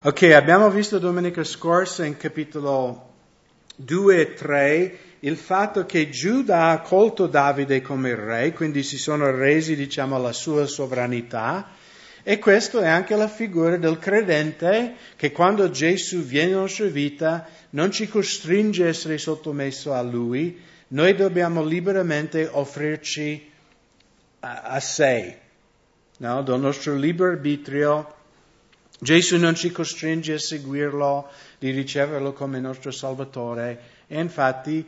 Ok, abbiamo visto domenica scorsa in capitolo 2 e 3 il fatto che Giuda ha accolto Davide come re, quindi si sono resi, diciamo, alla sua sovranità. E questa è anche la figura del credente che quando Gesù viene nella sua vita non ci costringe a essere sottomesso a Lui, noi dobbiamo liberamente offrirci a, a sé, no? del nostro libero arbitrio Gesù non ci costringe a seguirlo, di riceverlo come nostro Salvatore e infatti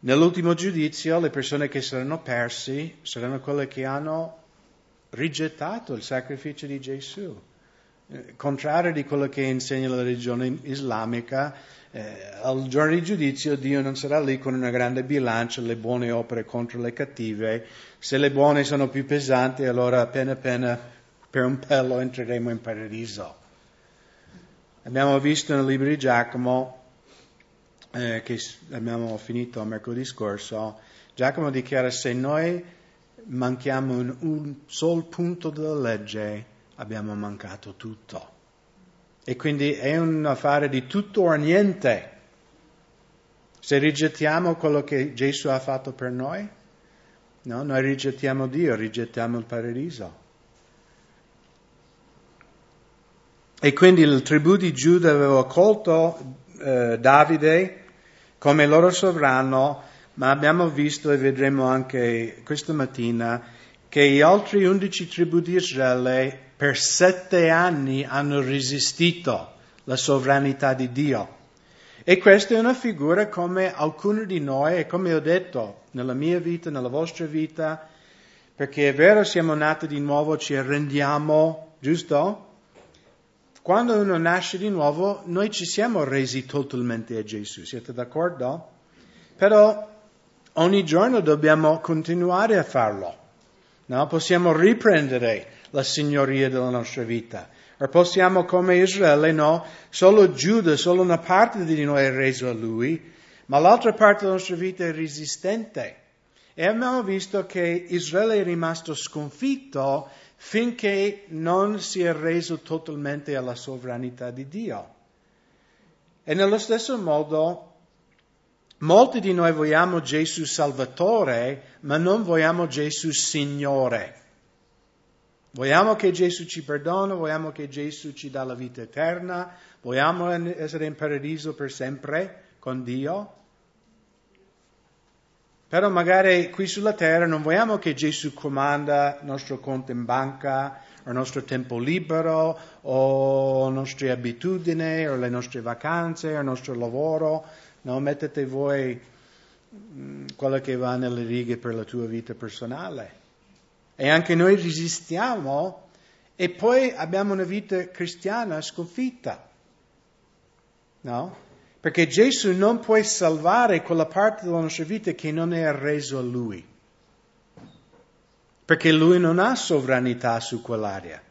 nell'ultimo giudizio le persone che saranno persi saranno quelle che hanno rigettato il sacrificio di Gesù. Eh, contrario di quello che insegna la religione islamica, eh, al giorno di giudizio Dio non sarà lì con una grande bilancia, le buone opere contro le cattive. Se le buone sono più pesanti, allora appena appena per un pelo entreremo in paradiso. Abbiamo visto nel libro di Giacomo, eh, che abbiamo finito mercoledì scorso, Giacomo dichiara se noi manchiamo in un sol punto della legge, abbiamo mancato tutto. E quindi è un affare di tutto o niente. Se rigettiamo quello che Gesù ha fatto per noi, no, noi rigettiamo Dio, rigettiamo il paradiso. E quindi il tribù di Giuda aveva accolto eh, Davide come loro sovrano, ma abbiamo visto e vedremo anche questa mattina che gli altri undici tribù di Israele per sette anni hanno resistito la sovranità di Dio. E questa è una figura come alcuni di noi, e come ho detto, nella mia vita, nella vostra vita, perché è vero siamo nati di nuovo, ci arrendiamo, giusto? Quando uno nasce di nuovo, noi ci siamo resi totalmente a Gesù, siete d'accordo? Però ogni giorno dobbiamo continuare a farlo. No? Possiamo riprendere la signoria della nostra vita. O possiamo, come Israele, no? Solo Giuda, solo una parte di noi è reso a Lui, ma l'altra parte della nostra vita è resistente. E abbiamo visto che Israele è rimasto sconfitto finché non si è reso totalmente alla sovranità di Dio. E nello stesso modo, molti di noi vogliamo Gesù Salvatore, ma non vogliamo Gesù Signore. Vogliamo che Gesù ci perdona, vogliamo che Gesù ci dà la vita eterna, vogliamo essere in paradiso per sempre con Dio, però magari qui sulla terra non vogliamo che Gesù comanda il nostro conto in banca, o il nostro tempo libero, o le nostre abitudini, o le nostre vacanze, o il nostro lavoro. No, mettete voi mm, quello che va nelle righe per la tua vita personale. E anche noi resistiamo e poi abbiamo una vita cristiana sconfitta. No? Perché Gesù non può salvare quella parte della nostra vita che non è reso a Lui. Perché Lui non ha sovranità su quell'area.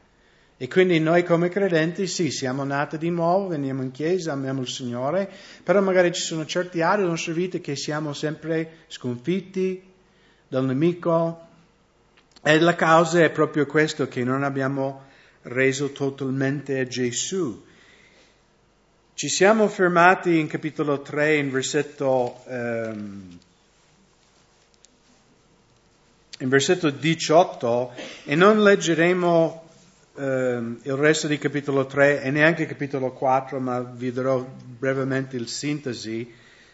E quindi noi come credenti, sì, siamo nati di nuovo, veniamo in chiesa, amiamo il Signore, però magari ci sono certi aree della nostra vita che siamo sempre sconfitti dal nemico. E la causa è proprio questo, che non abbiamo reso totalmente a Gesù. Ci siamo fermati in capitolo 3, in versetto, um, in versetto 18 e non leggeremo um, il resto di capitolo 3 e neanche capitolo 4, ma vi darò brevemente il sintesi.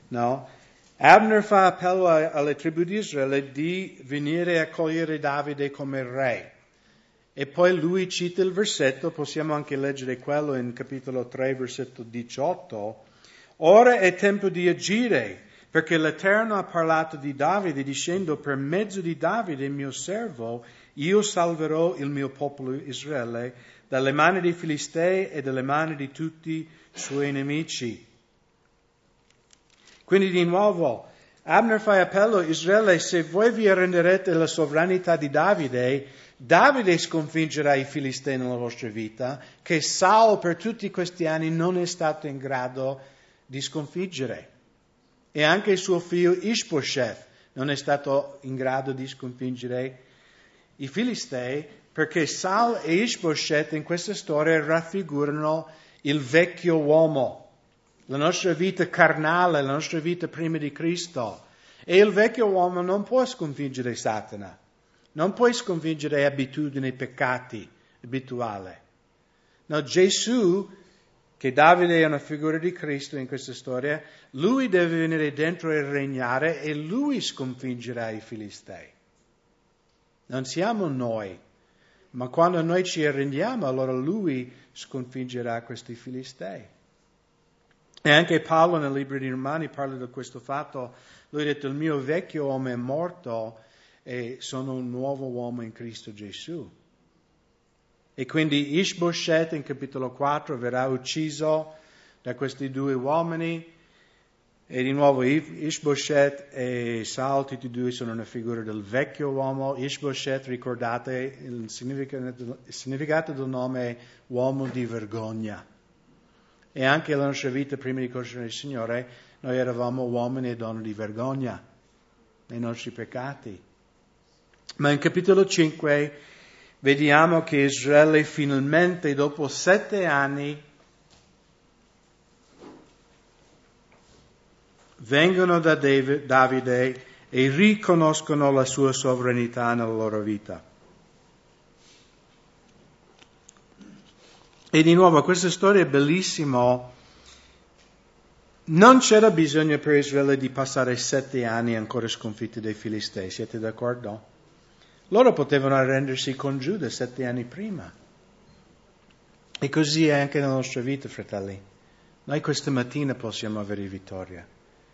No? Abner fa appello alle tribù di Israele di venire a cogliere Davide come re. E poi lui cita il versetto, possiamo anche leggere quello in capitolo 3, versetto 18. Ora è tempo di agire, perché l'Eterno ha parlato di Davide dicendo per mezzo di Davide, mio servo, io salverò il mio popolo Israele dalle mani dei Filistei e dalle mani di tutti i suoi nemici. Quindi di nuovo, Abner fa appello a Israele, se voi vi arrenderete alla sovranità di Davide, Davide sconfiggerà i Filistei nella vostra vita, che Saul per tutti questi anni non è stato in grado di sconfiggere. E anche il suo figlio Ishbosheth non è stato in grado di sconfiggere i Filistei, perché Sal e Ishbosheth in questa storia raffigurano il vecchio uomo, la nostra vita carnale, la nostra vita prima di Cristo. E il vecchio uomo non può sconfiggere Satana, non può sconfiggere abitudini, peccati abituali. No, Gesù, che Davide è una figura di Cristo in questa storia, lui deve venire dentro e regnare e lui sconfiggerà i Filistei. Non siamo noi, ma quando noi ci arrendiamo, allora lui sconfiggerà questi filistei. E anche Paolo nel libro di Romani parla di questo fatto. Lui ha detto, il mio vecchio uomo è morto e sono un nuovo uomo in Cristo Gesù. E quindi Ishbosheth in capitolo 4 verrà ucciso da questi due uomini e di nuovo Ishbosheth e Saul, tutti e due sono una figura del vecchio uomo. Ishbosheth, ricordate il significato, del nome uomo di vergogna. E anche la nostra vita prima di conoscere il Signore, noi eravamo uomini e donne di vergogna nei nostri peccati. Ma in capitolo 5 vediamo che Israele finalmente, dopo sette anni, vengono da Davide e riconoscono la sua sovranità nella loro vita. E di nuovo, questa storia è bellissima. Non c'era bisogno per Israele di passare sette anni ancora sconfitti dai Filistei, siete d'accordo? Loro potevano arrendersi con Giuda sette anni prima. E così è anche nella nostra vita, fratelli. Noi questa mattina possiamo avere vittoria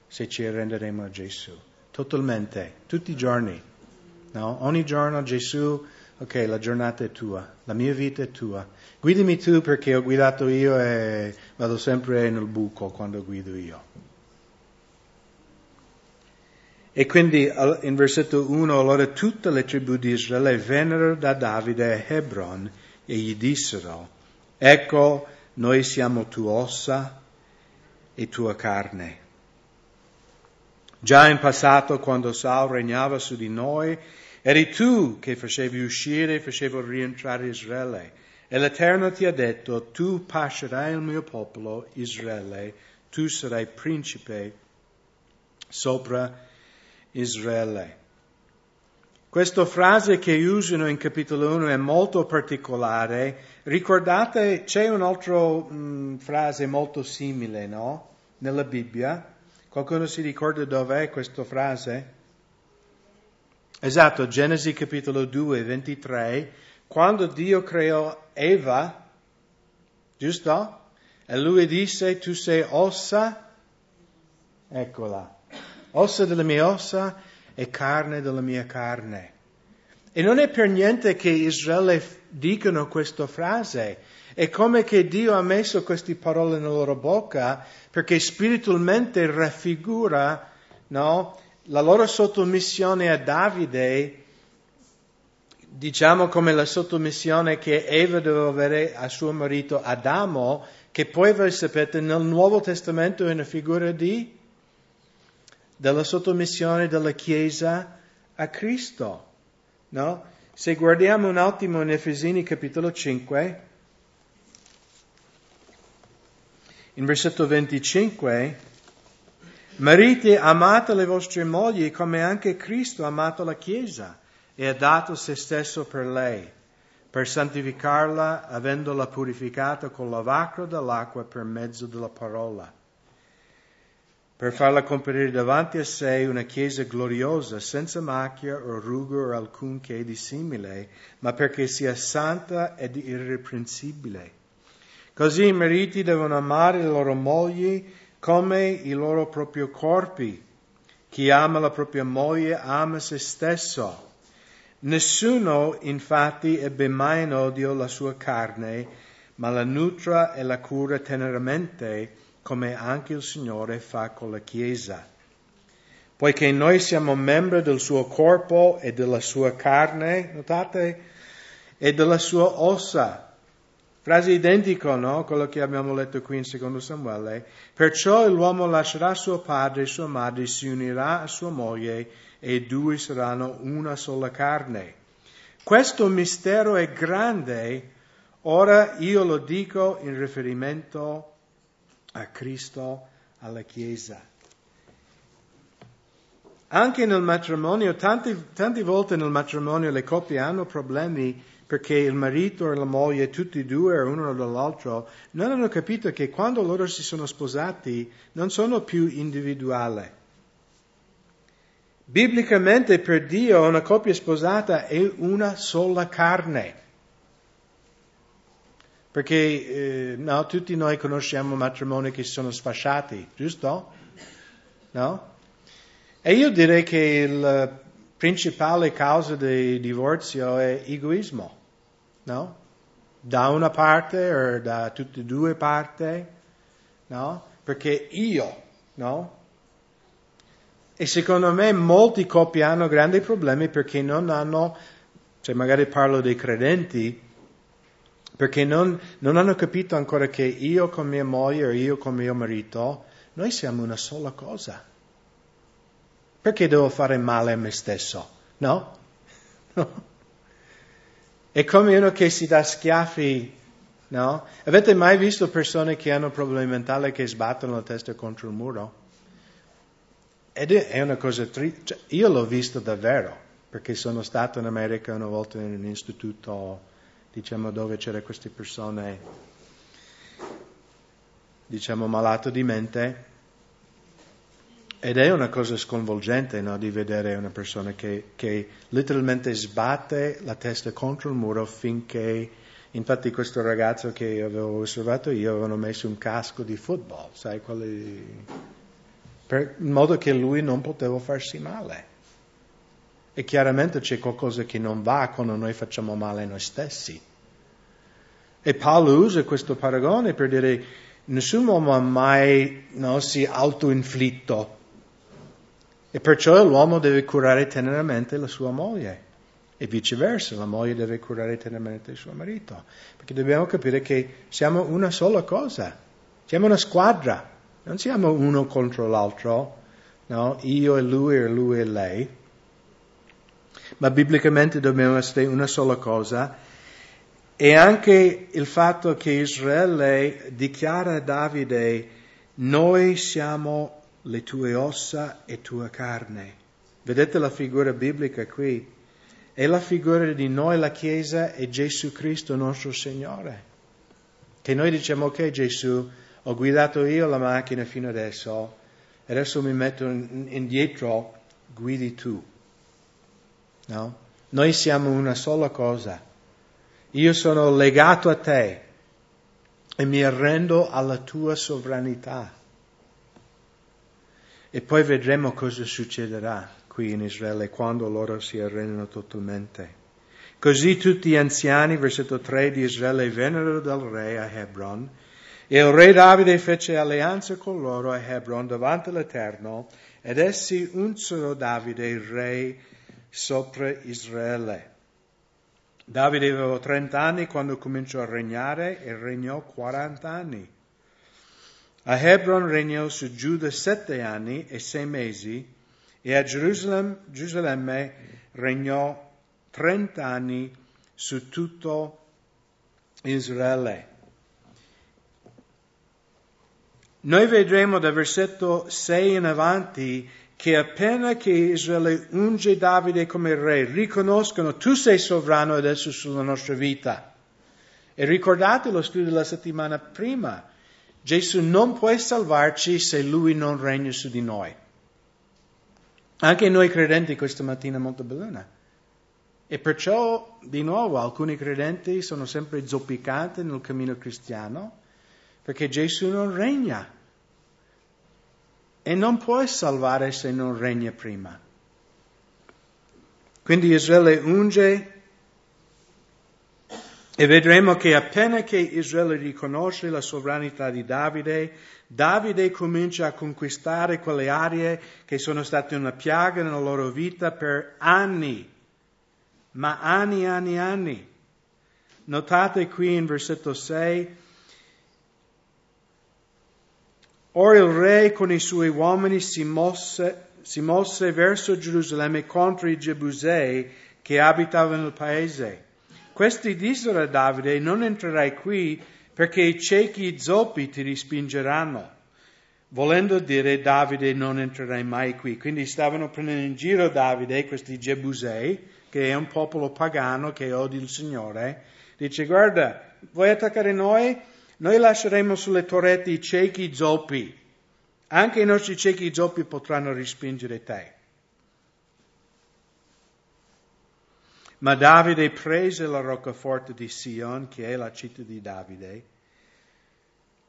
se ci arrenderemo a Gesù. Totalmente, tutti i giorni. No? Ogni giorno Gesù, ok, la giornata è tua, la mia vita è tua. Guidami tu perché ho guidato io e vado sempre nel buco quando guido io. E quindi in versetto 1, allora tutte le tribù di Israele vennero da Davide a Hebron e gli dissero, ecco, noi siamo tua ossa e tua carne. Già in passato, quando Saul regnava su di noi, eri tu che facevi uscire e facevi rientrare Israele. E l'Eterno ti ha detto, tu pascerai il mio popolo, Israele, tu sarai principe sopra Israele. Questa frase che usano in capitolo 1 è molto particolare. Ricordate, c'è un'altra mm, frase molto simile, no? Nella Bibbia. Qualcuno si ricorda dov'è questa frase? Esatto, Genesi capitolo 2, 23, quando Dio creò Eva, giusto? E lui disse, tu sei ossa, eccola, ossa delle mie ossa e carne della mia carne. E non è per niente che Israele dicono questa frase, è come che Dio ha messo queste parole nella loro bocca perché spiritualmente raffigura no, la loro sottomissione a Davide, diciamo come la sottomissione che Eva doveva avere a suo marito Adamo, che poi voi sapete nel Nuovo Testamento è una figura di della sottomissione della Chiesa a Cristo. No? Se guardiamo un attimo in Efesini capitolo 5, In versetto 25, mariti amate le vostre mogli come anche Cristo ha amato la Chiesa e ha dato se stesso per lei, per santificarla avendola purificata con lavacro dell'acqua per mezzo della parola, per farla comparire davanti a sé una Chiesa gloriosa, senza macchia o ruga o alcun che di simile, ma perché sia santa ed irreprensibile. Così i mariti devono amare le loro mogli come i loro propri corpi. Chi ama la propria moglie ama se stesso. Nessuno infatti ebbe mai in odio la sua carne, ma la nutra e la cura teneramente, come anche il Signore fa con la Chiesa. Poiché noi siamo membri del suo corpo e della sua carne, notate, e della sua ossa. Frase identica, no? Quello che abbiamo letto qui in secondo Samuele. Perciò l'uomo lascerà suo padre e sua madre, si unirà a sua moglie e i due saranno una sola carne. Questo mistero è grande, ora io lo dico in riferimento a Cristo, alla Chiesa. Anche nel matrimonio, tante, tante volte nel matrimonio le coppie hanno problemi perché il marito e la moglie, tutti e due, uno dall'altro, non hanno capito che quando loro si sono sposati non sono più individuali. Biblicamente per Dio una coppia sposata è una sola carne. Perché eh, no, tutti noi conosciamo matrimoni che si sono sfasciati, giusto? No? E io direi che la principale causa di divorzio è egoismo, no? Da una parte o da tutte e due parti, no? Perché io, no? E secondo me molti coppie hanno grandi problemi perché non hanno, cioè magari parlo dei credenti, perché non, non hanno capito ancora che io con mia moglie o io con mio marito, noi siamo una sola cosa. Perché devo fare male a me stesso? No? no. È come uno che si dà schiaffi, no? Avete mai visto persone che hanno problemi mentali che sbattono la testa contro il muro? Ed è una cosa triste. Cioè, io l'ho visto davvero, perché sono stato in America una volta in un istituto, diciamo, dove c'erano queste persone, diciamo, malate di mente ed è una cosa sconvolgente no, di vedere una persona che, che, letteralmente sbatte la testa contro il muro finché, infatti questo ragazzo che avevo osservato io avevano messo un casco di football, sai, quelli, per, in modo che lui non poteva farsi male. E chiaramente c'è qualcosa che non va quando noi facciamo male a noi stessi. E Paolo usa questo paragone per dire nessun uomo ha mai no, si autoinflitto e perciò l'uomo deve curare teneramente la sua moglie. E viceversa, la moglie deve curare teneramente il suo marito, perché dobbiamo capire che siamo una sola cosa, siamo una squadra, non siamo uno contro l'altro, no? io e lui e lui e lei, ma biblicamente dobbiamo essere una sola cosa. E anche il fatto che Israele dichiara a Davide noi siamo le tue ossa e tua carne. Vedete la figura biblica qui? È la figura di noi, la Chiesa, e Gesù Cristo, nostro Signore. Che noi diciamo, ok Gesù, ho guidato io la macchina fino adesso, adesso mi metto indietro, guidi tu. No? Noi siamo una sola cosa. Io sono legato a te e mi arrendo alla tua sovranità. E poi vedremo cosa succederà qui in Israele quando loro si arrendono totalmente. Così tutti gli anziani, versetto 3 di Israele, vennero dal re a Hebron e il re Davide fece alleanza con loro a Hebron davanti all'Eterno ed essi unsero Davide re sopra Israele. Davide aveva 30 anni quando cominciò a regnare e regnò 40 anni. A Hebron regnò su Giuda sette anni e sei mesi e a Gerusalemme, Gerusalemme regnò trent'anni su tutto Israele. Noi vedremo dal versetto 6 in avanti che appena che Israele unge Davide come re, riconoscono tu sei sovrano adesso sulla nostra vita. E ricordate lo studio della settimana prima, Gesù non può salvarci se Lui non regna su di noi. Anche noi credenti questa mattina è molto bellina. E perciò, di nuovo, alcuni credenti sono sempre zoppicati nel cammino cristiano perché Gesù non regna. E non può salvare se non regna prima. Quindi Israele unge e vedremo che appena che Israele riconosce la sovranità di Davide, Davide comincia a conquistare quelle aree che sono state una piaga nella loro vita per anni, ma anni, anni, anni. Notate qui in versetto 6, Ora il re con i suoi uomini si mosse, si mosse verso Gerusalemme contro i Gebusei che abitavano nel paese. Questi dissero a Davide, non entrerai qui perché i ciechi zoppi ti respingeranno. Volendo dire Davide non entrerai mai qui. Quindi stavano prendendo in giro Davide, questi Gebusei, che è un popolo pagano che odia il Signore. Dice, guarda, vuoi attaccare noi? Noi lasceremo sulle torrette i ciechi zoppi. Anche i nostri ciechi zoppi potranno respingere te. Ma Davide prese la roccaforte di Sion, che è la città di Davide,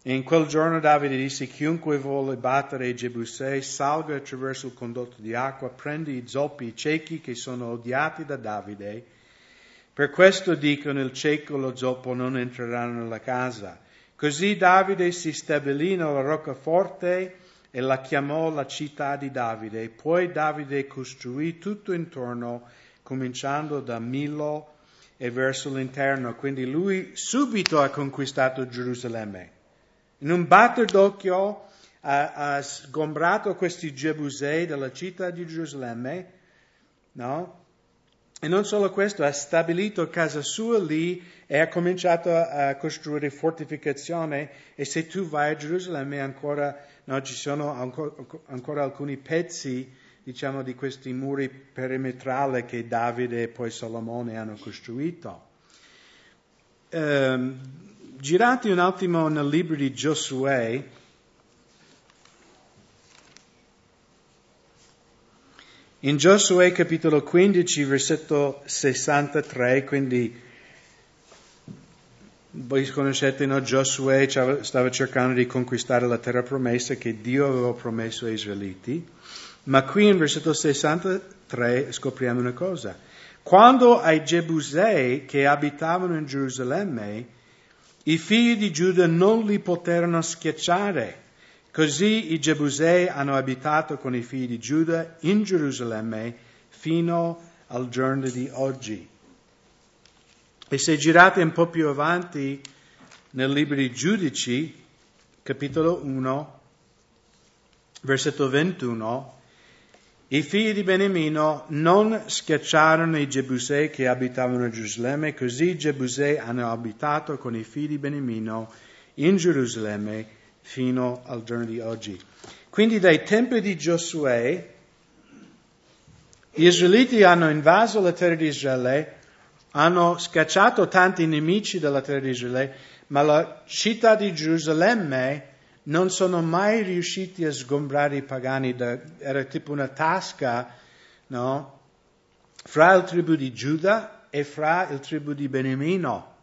e in quel giorno Davide disse, chiunque vuole battere i Jebusei, salga attraverso il condotto di acqua, prendi i zoppi, i ciechi che sono odiati da Davide. Per questo dicono il cieco e lo zoppo non entreranno nella casa. Così Davide si stabilì nella roccaforte e la chiamò la città di Davide. Poi Davide costruì tutto intorno cominciando da Milo e verso l'interno. Quindi lui subito ha conquistato Gerusalemme. In un batter d'occhio ha, ha sgombrato questi Gebusei dalla città di Gerusalemme, no? E non solo questo, ha stabilito casa sua lì e ha cominciato a costruire fortificazioni e se tu vai a Gerusalemme ancora, no, ci sono ancora, ancora alcuni pezzi diciamo, di questi muri perimetrali che Davide e poi Salomone hanno costruito. Eh, girati un attimo nel libro di Giosuè, in Giosuè capitolo 15, versetto 63, quindi voi conoscete, no? Giosuè stava cercando di conquistare la terra promessa che Dio aveva promesso ai Israeliti. Ma qui in versetto 63 scopriamo una cosa. Quando ai Gebusei che abitavano in Gerusalemme, i figli di Giuda non li poterono schiacciare. Così i Gebusei hanno abitato con i figli di Giuda in Gerusalemme fino al giorno di oggi. E se girate un po' più avanti nel libro di Giudici, capitolo 1, versetto 21, i figli di Benemino non schiacciarono i Gebusei che abitavano a Gerusalemme, così i Gebusei hanno abitato con i figli di Benemino in Gerusalemme fino al giorno di oggi. Quindi dai tempi di Giosuè, gli israeliti hanno invaso la terra di Israele, hanno scacciato tanti nemici dalla terra di Israele, ma la città di Gerusalemme non sono mai riusciti a sgombrare i pagani, da, era tipo una tasca, no? Fra il tribù di Giuda e fra il tribù di Benemino.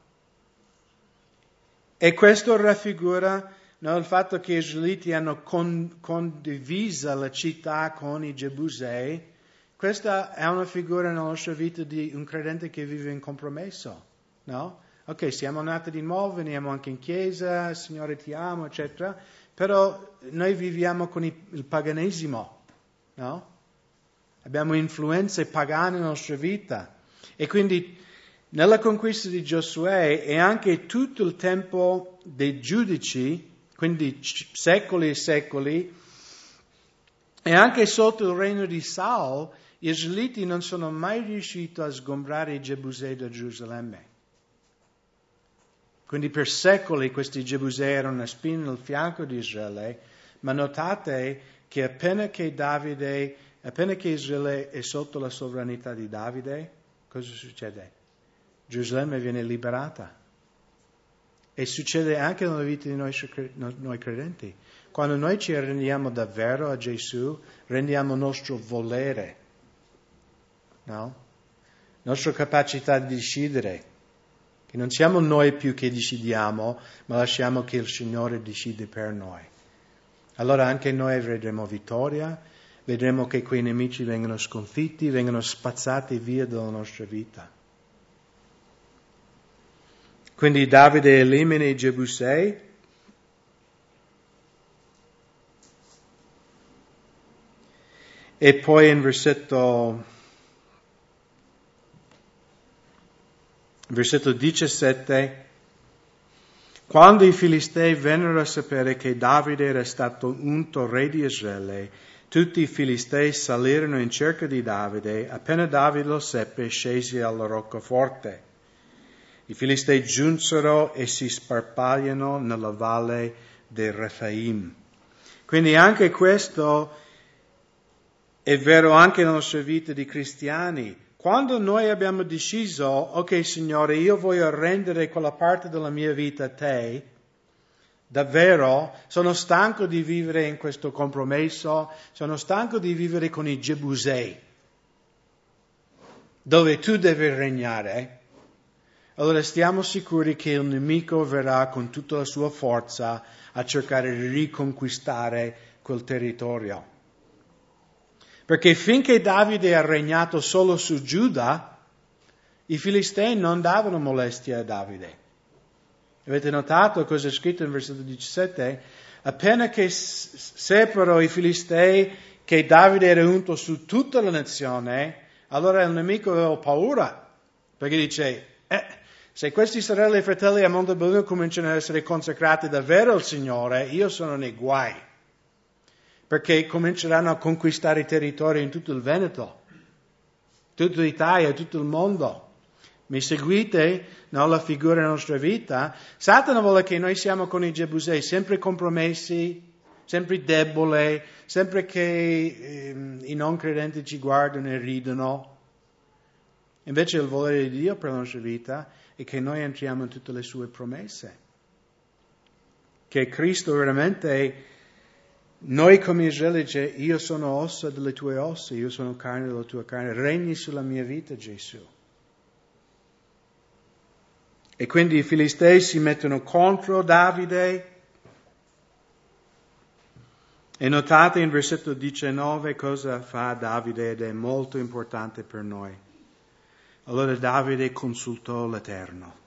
E questo raffigura no, il fatto che gli israeliti hanno con, condivisa la città con i Gebusei. Questa è una figura nella nostra vita di un credente che vive in compromesso, no? Ok, siamo nati di nuovo, veniamo anche in chiesa, Signore ti amo, eccetera, però noi viviamo con il paganesimo, no? Abbiamo influenze pagane nella nostra vita. E quindi nella conquista di Giosuè e anche tutto il tempo dei giudici, quindi secoli e secoli, e anche sotto il regno di Saul, gli israeliti non sono mai riusciti a sgombrare i Gebusei da Gerusalemme. Quindi per secoli questi Gebusei erano una spina nel fianco di Israele, ma notate che appena che Davide, appena che Israele è sotto la sovranità di Davide, cosa succede? Gerusalemme viene liberata. E succede anche nella vita di noi, noi credenti. Quando noi ci rendiamo davvero a Gesù, rendiamo nostro volere, no? Nostra capacità di decidere che non siamo noi più che decidiamo, ma lasciamo che il Signore decide per noi. Allora anche noi vedremo vittoria, vedremo che quei nemici vengono sconfitti, vengono spazzati via dalla nostra vita. Quindi Davide elimina i Gebusei, e poi in versetto Versetto 17. Quando i Filistei vennero a sapere che Davide era stato unto re di Israele, tutti i filistei salirono in cerca di Davide, appena Davide lo seppe scesi alla roccaforte. I filistei giunsero e si sparpagliano nella valle del Rephaim. Quindi anche questo è vero anche nella nostra vita di cristiani. Quando noi abbiamo deciso, ok Signore, io voglio rendere quella parte della mia vita a te, davvero? Sono stanco di vivere in questo compromesso, sono stanco di vivere con i Gebusei, dove tu devi regnare, allora stiamo sicuri che il nemico verrà con tutta la sua forza a cercare di riconquistare quel territorio. Perché finché Davide ha regnato solo su Giuda, i filistei non davano molestia a Davide. Avete notato cosa è scritto in versetto 17? Appena che seppero i filistei che Davide era unto su tutta la nazione, allora il nemico aveva paura, perché dice, eh, se questi sorelle e fratelli a Montebellino cominciano ad essere consacrati davvero al Signore, io sono nei guai, perché cominceranno a conquistare territori in tutto il Veneto, tutta l'Italia, tutto il mondo. Mi seguite nella figura della nostra vita? Satana vuole che noi siamo con i Gebusei, sempre compromessi, sempre deboli, sempre che eh, i non credenti ci guardano e ridono. Invece il volere di Dio per la nostra vita e che noi entriamo in tutte le sue promesse. Che Cristo veramente, noi come Israele dice, io sono ossa delle tue ossa, io sono carne della tua carne, regni sulla mia vita Gesù. E quindi i filistei si mettono contro Davide. E notate in versetto 19 cosa fa Davide ed è molto importante per noi. Allora Davide consultò l'Eterno.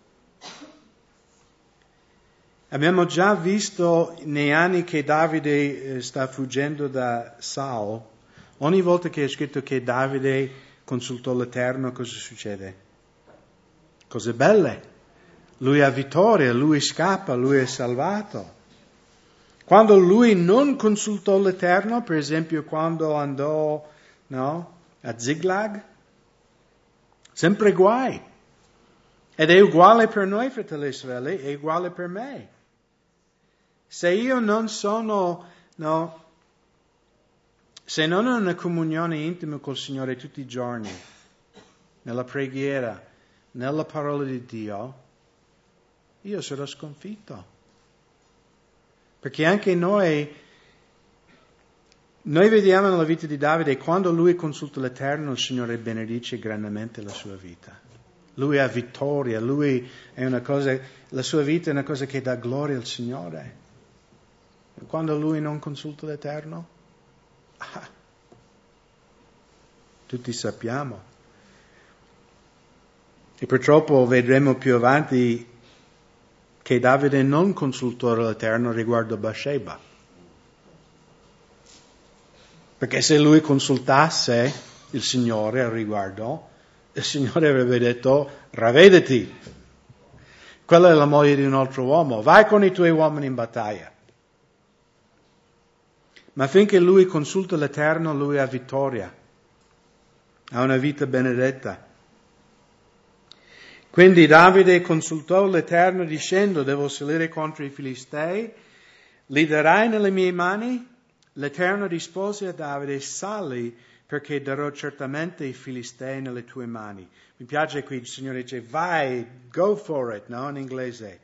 Abbiamo già visto nei anni che Davide eh, sta fuggendo da Saul, ogni volta che è scritto che Davide consultò l'Eterno, cosa succede? Cose belle. Lui ha vittoria, lui scappa, lui è salvato. Quando lui non consultò l'Eterno, per esempio quando andò no, a Ziglag, Sempre guai. Ed è uguale per noi, fratelli e sorelle, è uguale per me. Se io non sono, no, se non ho una comunione intima col Signore tutti i giorni, nella preghiera, nella parola di Dio, io sarò sconfitto. Perché anche noi noi vediamo nella vita di Davide quando lui consulta l'Eterno, il Signore benedice grandemente la sua vita. Lui ha vittoria, lui è una cosa, la sua vita è una cosa che dà gloria al Signore. Quando lui non consulta l'Eterno, ah, tutti sappiamo. E purtroppo vedremo più avanti che Davide non consultò l'Eterno riguardo Bathsheba. Perché se lui consultasse il Signore al riguardo, il Signore avrebbe detto, ravvediti. Quella è la moglie di un altro uomo, vai con i tuoi uomini in battaglia. Ma finché lui consulta l'Eterno, lui ha vittoria, ha una vita benedetta. Quindi Davide consultò l'Eterno dicendo, devo salire contro i Filistei, li darai nelle mie mani? L'Eterno rispose a Davide, sali perché darò certamente i Filistei nelle tue mani. Mi piace qui il Signore dice, vai, go for it, no? In inglese.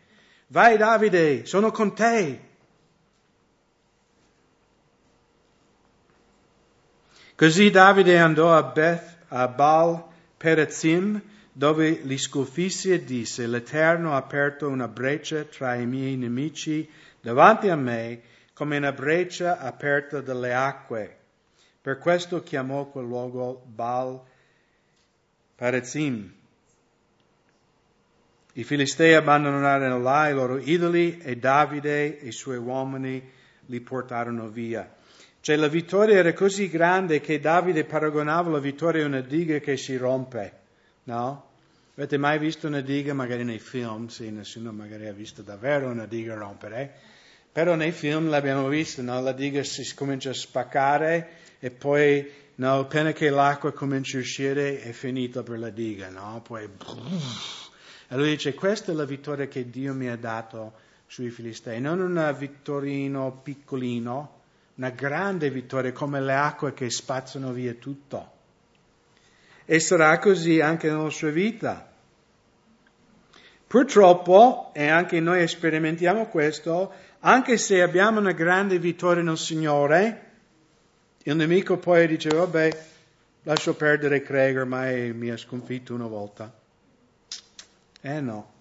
Vai Davide, sono con te. Così Davide andò a Beth, a Baal Perazim, dove li sconfisse e disse, l'Eterno ha aperto una breccia tra i miei nemici davanti a me come una breccia aperta dalle acque. Per questo chiamò quel luogo Baal Parezim. I Filistei abbandonarono là i loro idoli e Davide e i suoi uomini li portarono via. Cioè la vittoria era così grande che Davide paragonava la vittoria a una diga che si rompe, no? Avete mai visto una diga, magari nei film, sì, nessuno magari ha visto davvero una diga rompere? Però nei film l'abbiamo visto, no? la diga si comincia a spaccare e poi no, appena che l'acqua comincia a uscire è finita per la diga, no? Poi... E lui dice, questa è la vittoria che Dio mi ha dato sui Filistei, non una vittorino piccolino, una grande vittoria come le acque che spazzano via tutto. E sarà così anche nella sua vita. Purtroppo, e anche noi sperimentiamo questo, anche se abbiamo una grande vittoria nel Signore, il nemico poi dice, vabbè, lascio perdere Craig, ormai mi ha sconfitto una volta. Eh no.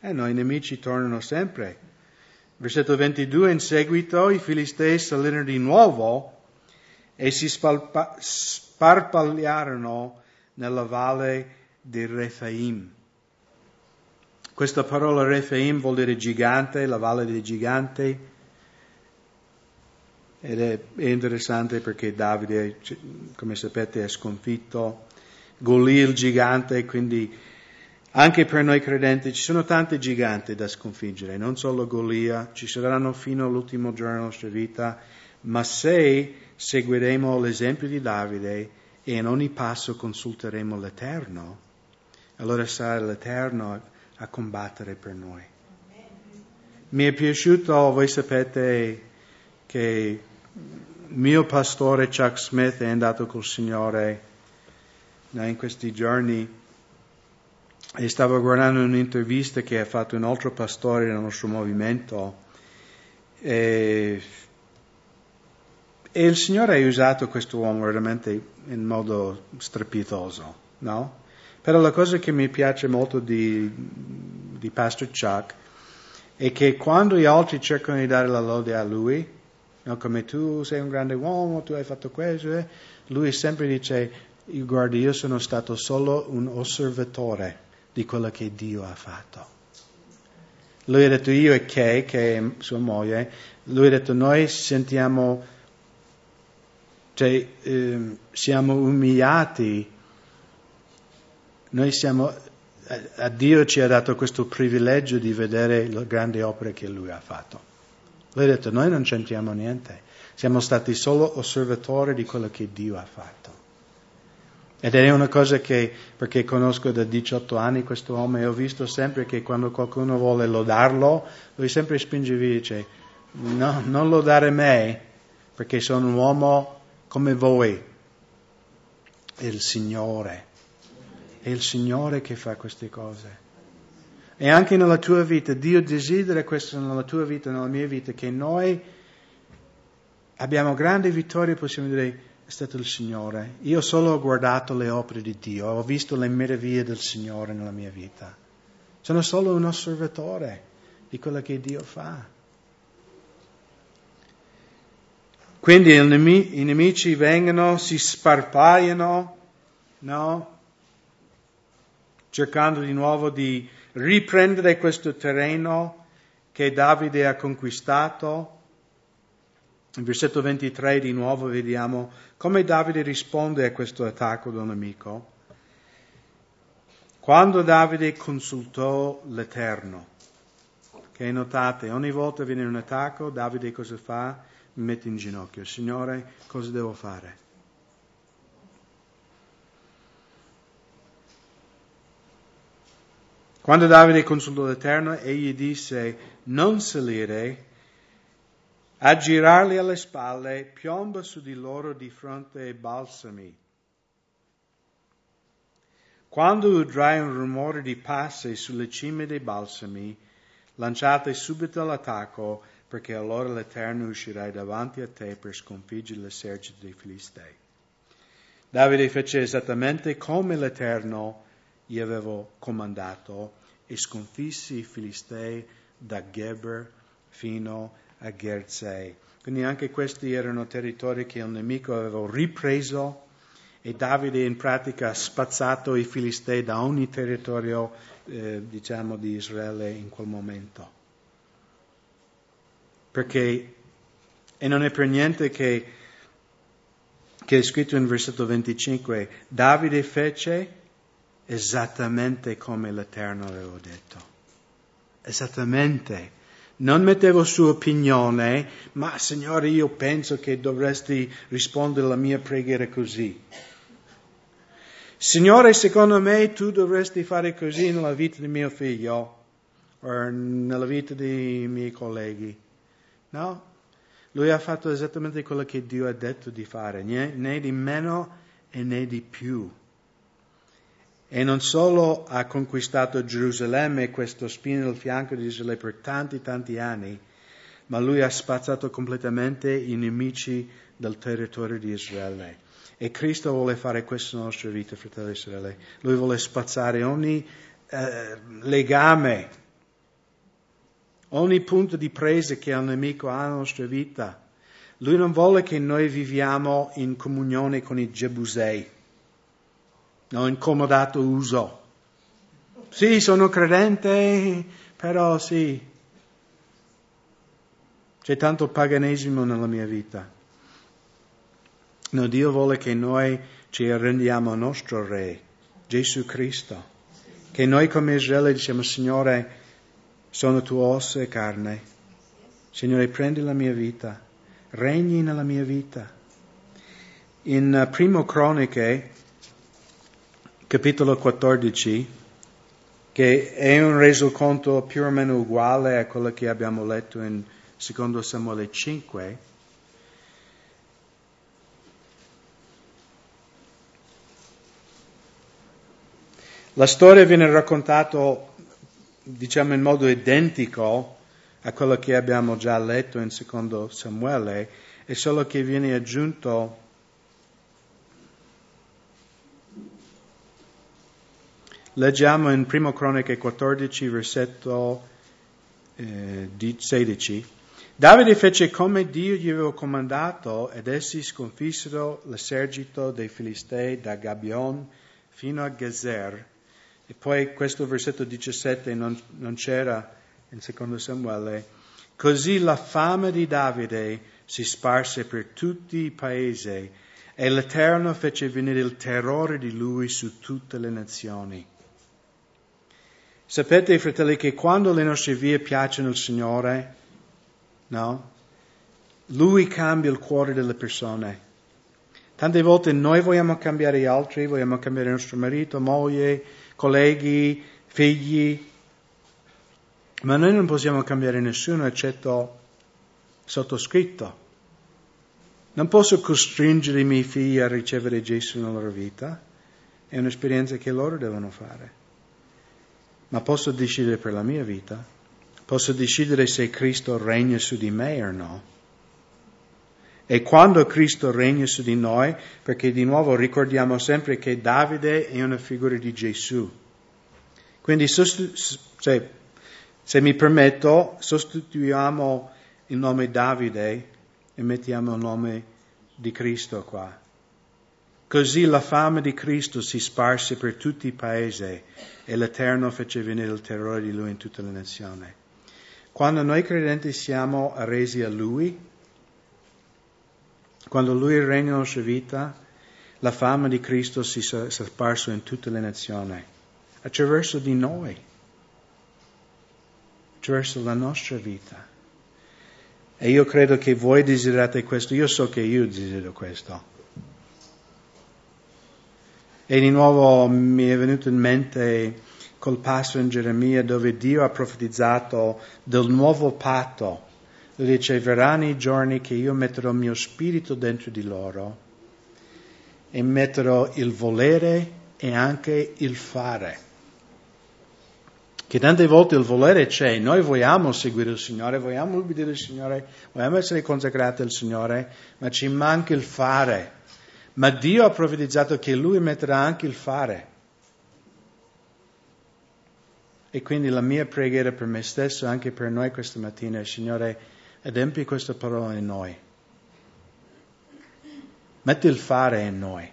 Eh no, i nemici tornano sempre. Versetto 22, in seguito i Filistei salirono di nuovo e si spalpa, sparpagliarono nella valle di Rephaim. Questa parola Rephaim vuol dire gigante, la valle dei giganti. Ed è, interessante perché Davide, come sapete, è sconfitto. Golia il gigante, quindi anche per noi credenti ci sono tanti giganti da sconfiggere, non solo Golia, ci saranno fino all'ultimo giorno della nostra vita, ma se seguiremo l'esempio di Davide e in ogni passo consulteremo l'Eterno, allora sarà l'Eterno a combattere per noi. Mi è piaciuto, voi sapete che mio pastore Chuck Smith è andato col Signore in questi giorni e stavo guardando un'intervista che ha fatto un altro pastore del nostro movimento e, e il Signore ha usato questo uomo veramente in modo strepitoso, no? Però la cosa che mi piace molto di, di Pastor Chuck è che quando gli altri cercano di dare la lode a lui, no, come tu sei un grande uomo, tu hai fatto questo, eh, lui sempre dice, guarda, io sono stato solo un osservatore di quello che Dio ha fatto. Lui ha detto, io e Kay, che è sua moglie, lui ha detto, noi sentiamo, cioè, eh, siamo umiliati noi siamo, a Dio ci ha dato questo privilegio di vedere le grandi opere che Lui ha fatto. Lui ha detto, noi non c'entriamo niente, siamo stati solo osservatori di quello che Dio ha fatto. Ed è una cosa che, perché conosco da 18 anni questo uomo e ho visto sempre che quando qualcuno vuole lodarlo, lui sempre spinge via e dice, no, non lodare me, perché sono un uomo come voi, il Signore. È il Signore che fa queste cose. E anche nella tua vita, Dio desidera questo nella tua vita, nella mia vita, che noi abbiamo grandi vittorie possiamo dire è stato il Signore. Io solo ho guardato le opere di Dio, ho visto le meraviglie del Signore nella mia vita. Sono solo un osservatore di quello che Dio fa. Quindi i nemici vengono, si sparpagliano, no? cercando di nuovo di riprendere questo terreno che Davide ha conquistato. In versetto 23 di nuovo vediamo come Davide risponde a questo attacco del nemico. Quando Davide consultò l'Eterno, che notate, ogni volta viene un attacco, Davide cosa fa? Mi mette in ginocchio. Signore, cosa devo fare? Quando Davide consultò l'Eterno, egli disse, non salire, a girarli alle spalle, piomba su di loro di fronte ai balsami. Quando udrai un rumore di passi sulle cime dei balsami, lanciate subito all'attacco, perché allora l'Eterno uscirà davanti a te per sconfiggere l'esercito dei Filistei. Davide fece esattamente come l'Eterno gli avevo comandato e sconfisse i Filistei da Geber fino a Gerzei. Quindi anche questi erano territori che il nemico aveva ripreso e Davide in pratica ha spazzato i Filistei da ogni territorio, eh, diciamo, di Israele in quel momento. Perché, e non è per niente che, che è scritto in versetto 25, Davide fece esattamente come l'Eterno aveva detto. Esattamente. Non mettevo su opinione, ma Signore io penso che dovresti rispondere alla mia preghiera così. Signore, secondo me tu dovresti fare così nella vita di mio figlio o nella vita dei miei colleghi. No? Lui ha fatto esattamente quello che Dio ha detto di fare, né di meno e né di più. E non solo ha conquistato Gerusalemme questo spine nel fianco di Israele per tanti, tanti anni, ma lui ha spazzato completamente i nemici del territorio di Israele. E Cristo vuole fare questo nella nostra vita, fratelli e sorelle. Lui vuole spazzare ogni eh, legame, ogni punto di presa che un nemico ha nella nostra vita. Lui non vuole che noi viviamo in comunione con i Gebusei no, incomodato uso. Sì, sono credente, però sì, c'è tanto paganesimo nella mia vita. No, Dio vuole che noi ci arrendiamo al nostro Re, Gesù Cristo. Che noi come Israele diciamo, Signore, sono tue ossa e carne. Signore, prendi la mia vita, regni nella mia vita. In Primo Croniche capitolo 14, che è un resoconto più o meno uguale a quello che abbiamo letto in secondo Samuele 5. La storia viene raccontata, diciamo, in modo identico a quello che abbiamo già letto in secondo Samuele, è solo che viene aggiunto Leggiamo in 1 Croniche 14, versetto eh, 16. Davide fece come Dio gli aveva comandato ed essi sconfissero l'esercito dei Filistei da Gabion fino a Gezer. E poi questo versetto 17 non, non c'era in secondo Samuele. Così la fama di Davide si sparse per tutti i paesi e l'Eterno fece venire il terrore di lui su tutte le nazioni. Sapete, fratelli, che quando le nostre vie piacciono al Signore, no? Lui cambia il cuore delle persone. Tante volte noi vogliamo cambiare gli altri, vogliamo cambiare il nostro marito, moglie, colleghi, figli, ma noi non possiamo cambiare nessuno eccetto sottoscritto. Non posso costringere i miei figli a ricevere Gesù nella loro vita, è un'esperienza che loro devono fare ma posso decidere per la mia vita, posso decidere se Cristo regna su di me o no. E quando Cristo regna su di noi, perché di nuovo ricordiamo sempre che Davide è una figura di Gesù. Quindi se, se mi permetto, sostituiamo il nome Davide e mettiamo il nome di Cristo qua. Così la fama di Cristo si sparse per tutti i paesi e l'Eterno fece venire il terrore di Lui in tutte le nazioni. Quando noi credenti siamo resi a Lui, quando Lui regna nella nostra vita, la fama di Cristo si è sparsa in tutte le nazioni, attraverso di noi, attraverso la nostra vita. E io credo che voi desiderate questo, io so che io desidero questo. E di nuovo mi è venuto in mente col passo in Geremia dove Dio ha profetizzato del nuovo patto. Lui dice, verranno i giorni che io metterò il mio spirito dentro di loro e metterò il volere e anche il fare. Che tante volte il volere c'è, noi vogliamo seguire il Signore, vogliamo obbedire il Signore, vogliamo essere consacrati al Signore, ma ci manca il fare. Ma Dio ha profetizzato che Lui metterà anche il fare. E quindi la mia preghiera per me stesso, anche per noi questa mattina, è Signore, adempi questa parola in noi. Metti il fare in noi.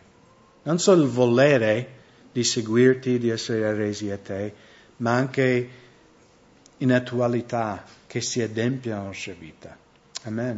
Non solo il volere di seguirti, di essere resi a te, ma anche in attualità che si adempia la nostra vita. Amen.